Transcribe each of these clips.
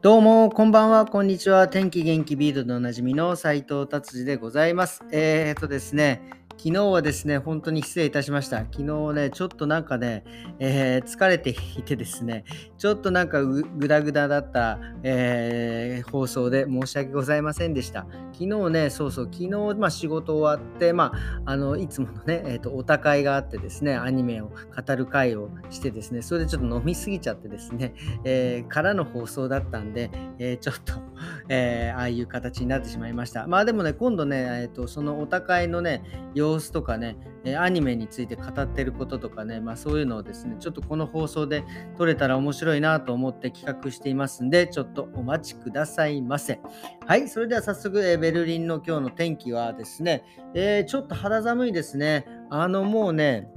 どうも、こんばんは、こんにちは。天気元気ビートでおなじみの斉藤達治でございます。えー、っとですね、昨日はですね、本当に失礼いたしました。昨日ね、ちょっとなんかね、えー、疲れていてですね、ちょっとなんかぐだぐだだった、えー、放送で申し訳ございませんでした。昨日ね、そうそう、昨日、まあ、仕事終わって、まあ、あのいつものね、えーと、お高いがあってですね、アニメを語る会をしてですね、それでちょっと飲みすぎちゃってですね、えー、からの放送だったんで、え、ちょっと、えああいう形になってしまいました。まあでもね、今度ね、えーと、そのお高いのね、様子とかね、アニメについて語ってることとかね、まあそういうのをですね、ちょっとこの放送で撮れたら面白いなと思って企画していますんで、ちょっとお待ちくださいませ。はい、それでは早速、え、ベルリンの今日の天気はですね、えー、ちょっと肌寒いですね。あのもうね、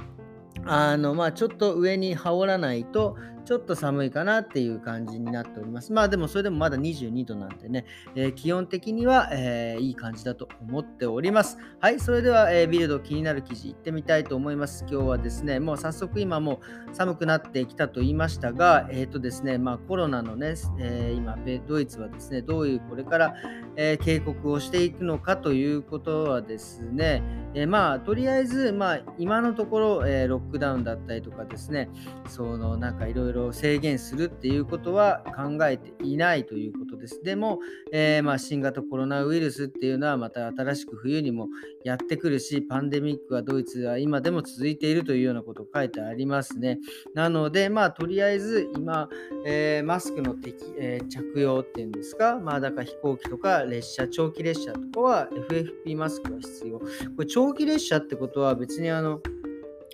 あのまあちょっと上に羽織らないとちょっと寒いかなっていう感じになっております。まあでもそれでもまだ22度なんでね、えー、気温的には、えー、いい感じだと思っております。はい、それでは、えー、ビルド気になる記事いってみたいと思います。今日はですね、もう早速今もう寒くなってきたと言いましたが、えっ、とですね、まあコロナのね、え今、ドイツはですね、どういうこれから、え警告をしていくのかということはですね、えまあとりあえず、まあ今のところ、えロックダウンだったりとかですね、そのなんかいろいろいろ制限するっていうことは考えていないということです。でも、えー、まあ、新型コロナウイルスっていうのはまた新しく冬にもやってくるし、パンデミックはドイツは今でも続いているというようなことを書いてありますね。なので、まあ、とりあえず今、えー、マスクの適、えー、着用っていうんですか、まあ、だから飛行機とか列車、長期列車とかは FFP マスクが必要。これ長期列車ってことは別にあの、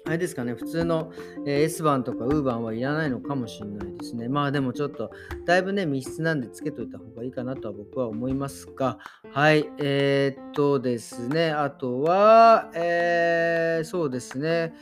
あれですかね、普通の、S 版とか U 版はいらないのかもしれないですね。まあでもちょっと、だいぶね、密室なんでつけといた方がいいかなとは僕は思いますが、はい、えー、っとですね、あとは、えー、そうですね、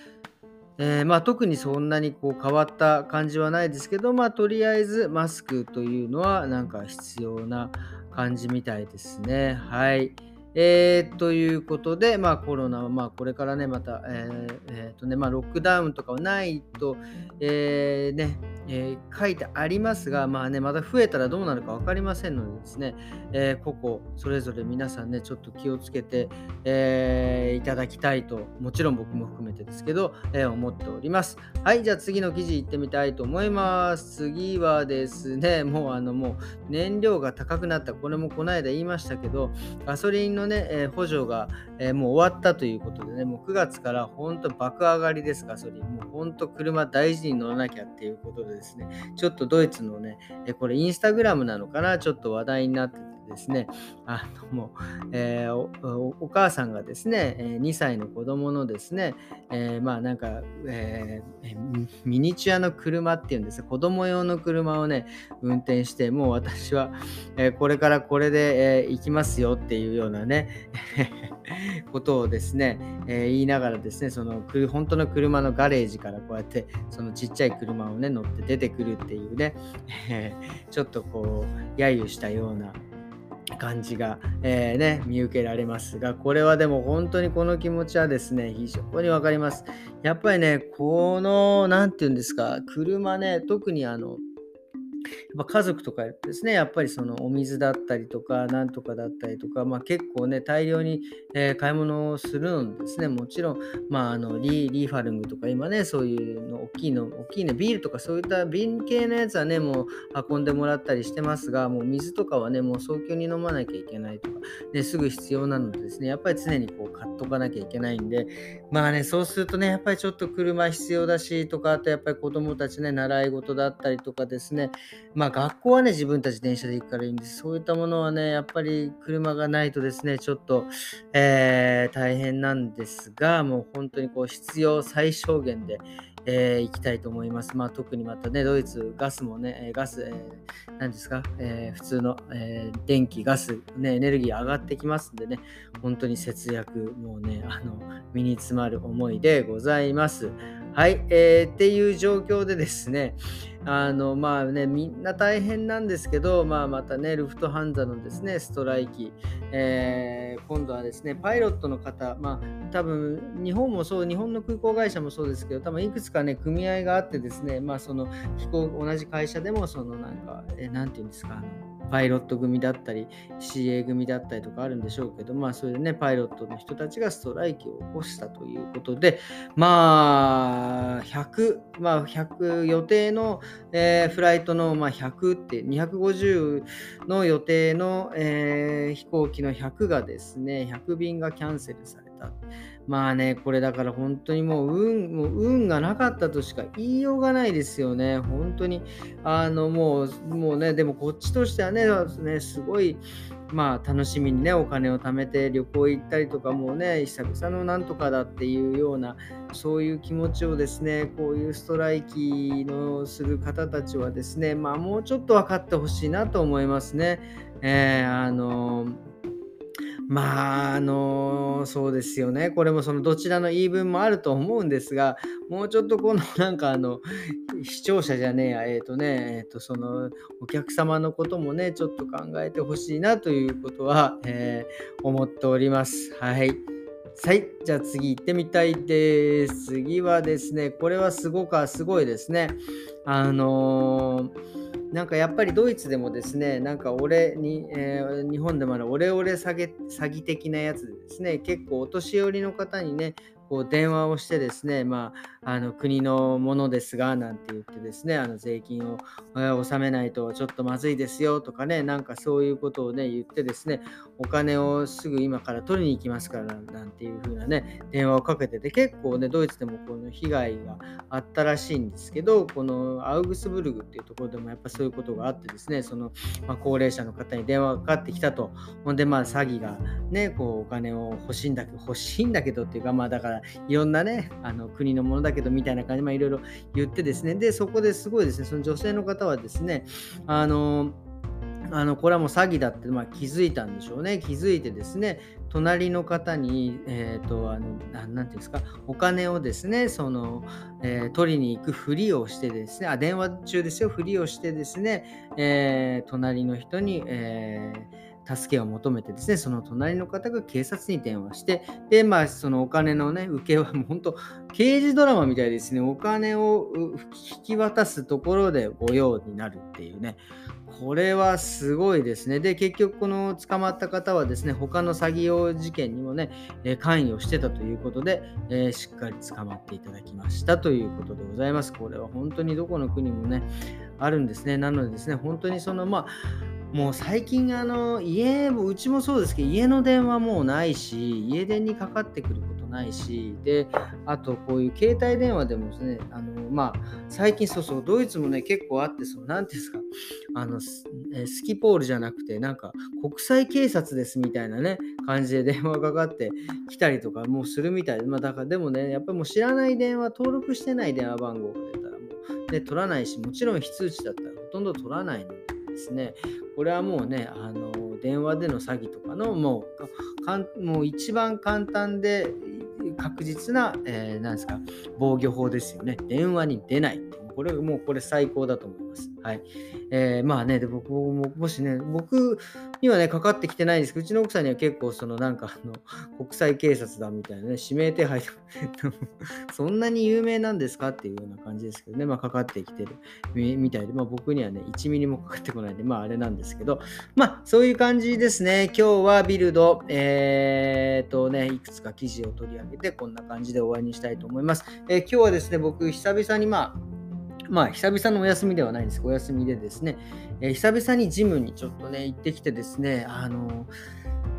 えー、まあ、特にそんなにこう変わった感じはないですけど、まあ、とりあえずマスクというのはなんか必要な感じみたいですね。はい。えー、ということで、まあ、コロナは、まあ、これからね、また、えーえー、とねまあ、ロックダウンとかはないと、えーねえー、書いてありますが、まあね、また増えたらどうなるか分かりませんのでですね、えー、個々それぞれ皆さんね、ちょっと気をつけて、えー、いただきたいと、もちろん僕も含めてですけど、えー、思っております。はい、じゃあ次の記事いってみたいと思います。次はですね、もうあのもう燃料が高くなった、これもこの間言いましたけど、ガソリンのね、えー、補助が、えー、もう終わったということでね、もう9月から本当爆上がりです、ガソリン。もう本当車大事に乗らなきゃっていうことでですね、ちょっとドイツのね、えこれインスタグラムなのかな、ちょっと話題になっててですね、あのもう、えー、おお母さんがですね、2歳の子供のですね、えー、まあなんか、えー、ミニチュアの車っていうんです子供用の車をね、運転して、もう私は、えこれからこれで、え行きますよっていうようなね、ことをですね、え言いながらですね、その本当の車のガレージからこうやってそのちっちゃい車をね乗って出てくるっていうね、ちょっとこう揶揄したような感じが、えー、ね、見受けられますが、これはでも本当にこの気持ちはですね、非常にわかります。やっぱりね、この、何て言うんですか、車ね、特にあの、やっぱ家族とかですね、やっぱりそのお水だったりとか、なんとかだったりとか、まあ、結構ね、大量に、えー、買い物をするのですね、もちろん、まあ、あのリリーファルングとか、今ね、そういうの、大きいの、大きいね、ビールとかそういった瓶系のやつはね、もう運んでもらったりしてますが、もう水とかはね、もう早急に飲まなきゃいけないとか、ね、すぐ必要なのでですね、やっぱり常にこう買っとかなきゃいけないんで、まあね、そうするとね、やっぱりちょっと車必要だしとか、あとやっぱり子供たちね、習い事だったりとかですね、まあ学校はね、自分たち電車で行くからいいんです。そういったものはね、やっぱり車がないとですね、ちょっと、えー、大変なんですが、もう本当にこう必要最小限で、えー、行きたいと思います。まあ、特にまたね、ドイツ、ガスもね、ガス、えー、何ですか、えー、普通の、えー、電気、ガス、ね、エネルギー上がってきますんでね、本当に節約、もうね、あの、身に詰まる思いでございます。はい、えー、っていう状況でですね、あのまあね、みんな大変なんですけど、まあ、またね、ルフトハンザのですね、ストライキ、えー、今度はですね、パイロットの方、まあ、多分日本もそう、日本の空港会社もそうですけど、多分いくつかね、組合があってですね、まあ、その飛行、同じ会社でも、そのなんか、えー、なんていうんですか、あのパイロット組だったり CA 組だったりとかあるんでしょうけど、まあ、それでね、パイロットの人たちがストライキを起こしたということで、まあ、100、まあ、100予定の、えー、フライトの、まあ、100って、250の予定の、えー、飛行機の100がですね、100便がキャンセルされ。まあね、これだから本当にもう運もう運がなかったとしか言いようがないですよね。本当に。あのもう、もうね、でもこっちとしてはね、ねすごい、まあ楽しみにね、お金を貯めて旅行行ったりとかもうね、久々のなんとかだっていうような、そういう気持ちをですね、こういうストライキのする方たちはですね、まあもうちょっと分かってほしいなと思いますね。えー、あのーまあ、あのそうですよね。これもそのどちらの言い分もあると思うんですが、もうちょっとこのなんかあの、視聴者じゃねえや、えっ、ー、とね、えっ、ー、とそのお客様のこともね、ちょっと考えてほしいなということは、えー、思っております。はい。はい。じゃあ次行ってみたいです。次はですね、これはすごく、すごいですね。あのーなんかやっぱりドイツでもですね、なんか俺に、えー、日本でもあのオレオレ詐欺的なやつですね、結構お年寄りの方にね、こう電話をしてですね、まあ、あの国のものですが、なんて言ってですね、あの税金を納めないとちょっとまずいですよとかね、なんかそういうことをね、言ってですね、お金をすぐ今から取りに行きますからなんていう風なね、電話をかけてて、結構ね、ドイツでもこの被害があったらしいんですけど、このアウグスブルグっていうところでもやっぱそういうことがあってですね、その、まあ、高齢者の方に電話がかかってきたと、ほんでまあ詐欺がね、こうお金を欲しいんだけど、欲しいんだけどっていうか、まあだからいろんなね、あの国のものだけどみたいな感じで、まあ、いろいろ言ってですね、で、そこですごいですね、その女性の方はですね、あの、あのこれはもう詐欺だって、まあ、気づいたんでしょうね。気づいてですね、隣の方に、えーと、あのななんていうんですか、お金をですね、その、えー、取りに行くふりをしてですね、あ、電話中ですよ、ふりをしてですね、えー、隣の人に、えー助けを求めてですね、その隣の方が警察に電話して、で、まあ、そのお金のね、受けはもう本当、刑事ドラマみたいですね、お金を引き渡すところで御用になるっていうね、これはすごいですね。で、結局、この捕まった方はですね、他の詐欺用事件にもね、え関与してたということで、えー、しっかり捕まっていただきましたということでございます。これは本当にどこの国もね、あるんですね。なのでですね、本当にその、まあ、もう最近あの家うちもそうですけど家の電話もうないし家電にかかってくることないしであとこういう携帯電話でもですねあのまあ最近そうそうドイツもね結構あってその何ていうんですかあのスキポールじゃなくてなんか国際警察ですみたいなね感じで電話かかってきたりとかもうするみたいでまあだからでもねやっぱりもう知らない電話登録してない電話番号が出たらもうね取らないしもちろん非通知だったらほとんど取らないのでですね、これはもうね、あの電話での詐欺とかのもうかんもう一番簡単で確実な、えー、なんですか防御法ですよね。電話に出ない。これもうこれ最高だと思います。はい。えー、まあね、で僕も、もしね、僕にはね、かかってきてないんですけど、うちの奥さんには結構、そのなんか、あの、国際警察だみたいなね、指名手配 そんなに有名なんですかっていうような感じですけどね、まあ、かかってきてるみたいで、まあ、僕にはね、1ミリもかかってこないんで、まあ、あれなんですけど、まあ、そういう感じですね。今日はビルド、えー、っとね、いくつか記事を取り上げて、こんな感じで終わりにしたいと思います。えー、今日はですね、僕、久々にまあ、まあ、久々のお休みではないんです。お休みでですね、えー、久々にジムにちょっとね、行ってきてですね、あの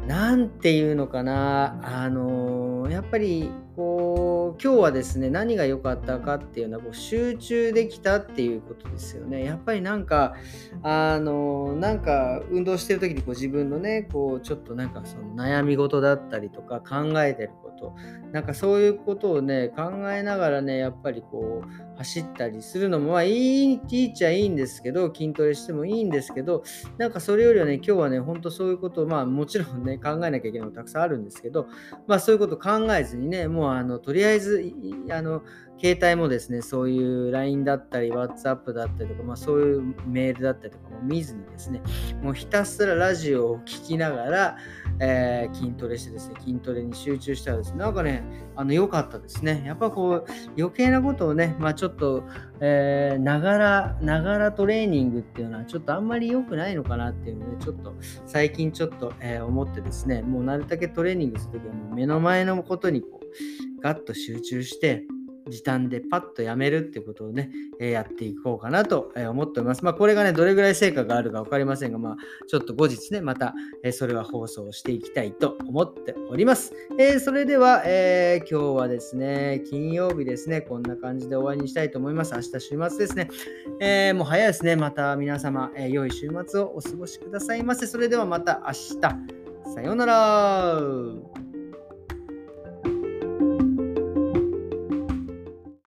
なんていうのかな、あのやっぱり、こう、今日はですね、何が良かったかっていうのは、こう集中できたっていうことですよね。やっぱりなんか、あのなんか、運動してる時にこう自分のね、こう、ちょっとなんかその悩み事だったりとか、考えてると。なんかそういうことをね、考えながらね、やっぱりこう、走ったりするのも、まあいい、いいっちゃいいんですけど、筋トレしてもいいんですけど、なんかそれよりはね、今日はね、ほんとそういうことを、まあもちろんね、考えなきゃいけないことたくさんあるんですけど、まあそういうこと考えずにね、もうあの、とりあえず、あの、携帯もですね、そういう LINE だったり、WhatsApp だったりとか、まあ、そういうメールだったりとかも見ずにですね、もうひたすらラジオを聴きながら、えー、筋トレしてですね、筋トレに集中したらですね、なんかね、あの良かったですね。やっぱこう、余計なことをね、まあちょっと、え、ながら、ながらトレーニングっていうのはちょっとあんまり良くないのかなっていうので、ちょっと最近ちょっと、えー、思ってですね、もうなるだけトレーニングするときはもう目の前のことにこう、ガッと集中して、時短でパッとやめるってことをね、えやっていこうかなと思っております。まあ、これがね、どれぐらい成果があるか分かりませんが、まあ、ちょっと後日ね、また、えそれは放送していきたいと思っております。えー、それでは、えー、今日はですね、金曜日ですね、こんな感じで終わりにしたいと思います。明日週末ですね。えー、もう早いですね。また皆様、えー良い週末をお過ごしくださいませ。それではまた明日。さようなら。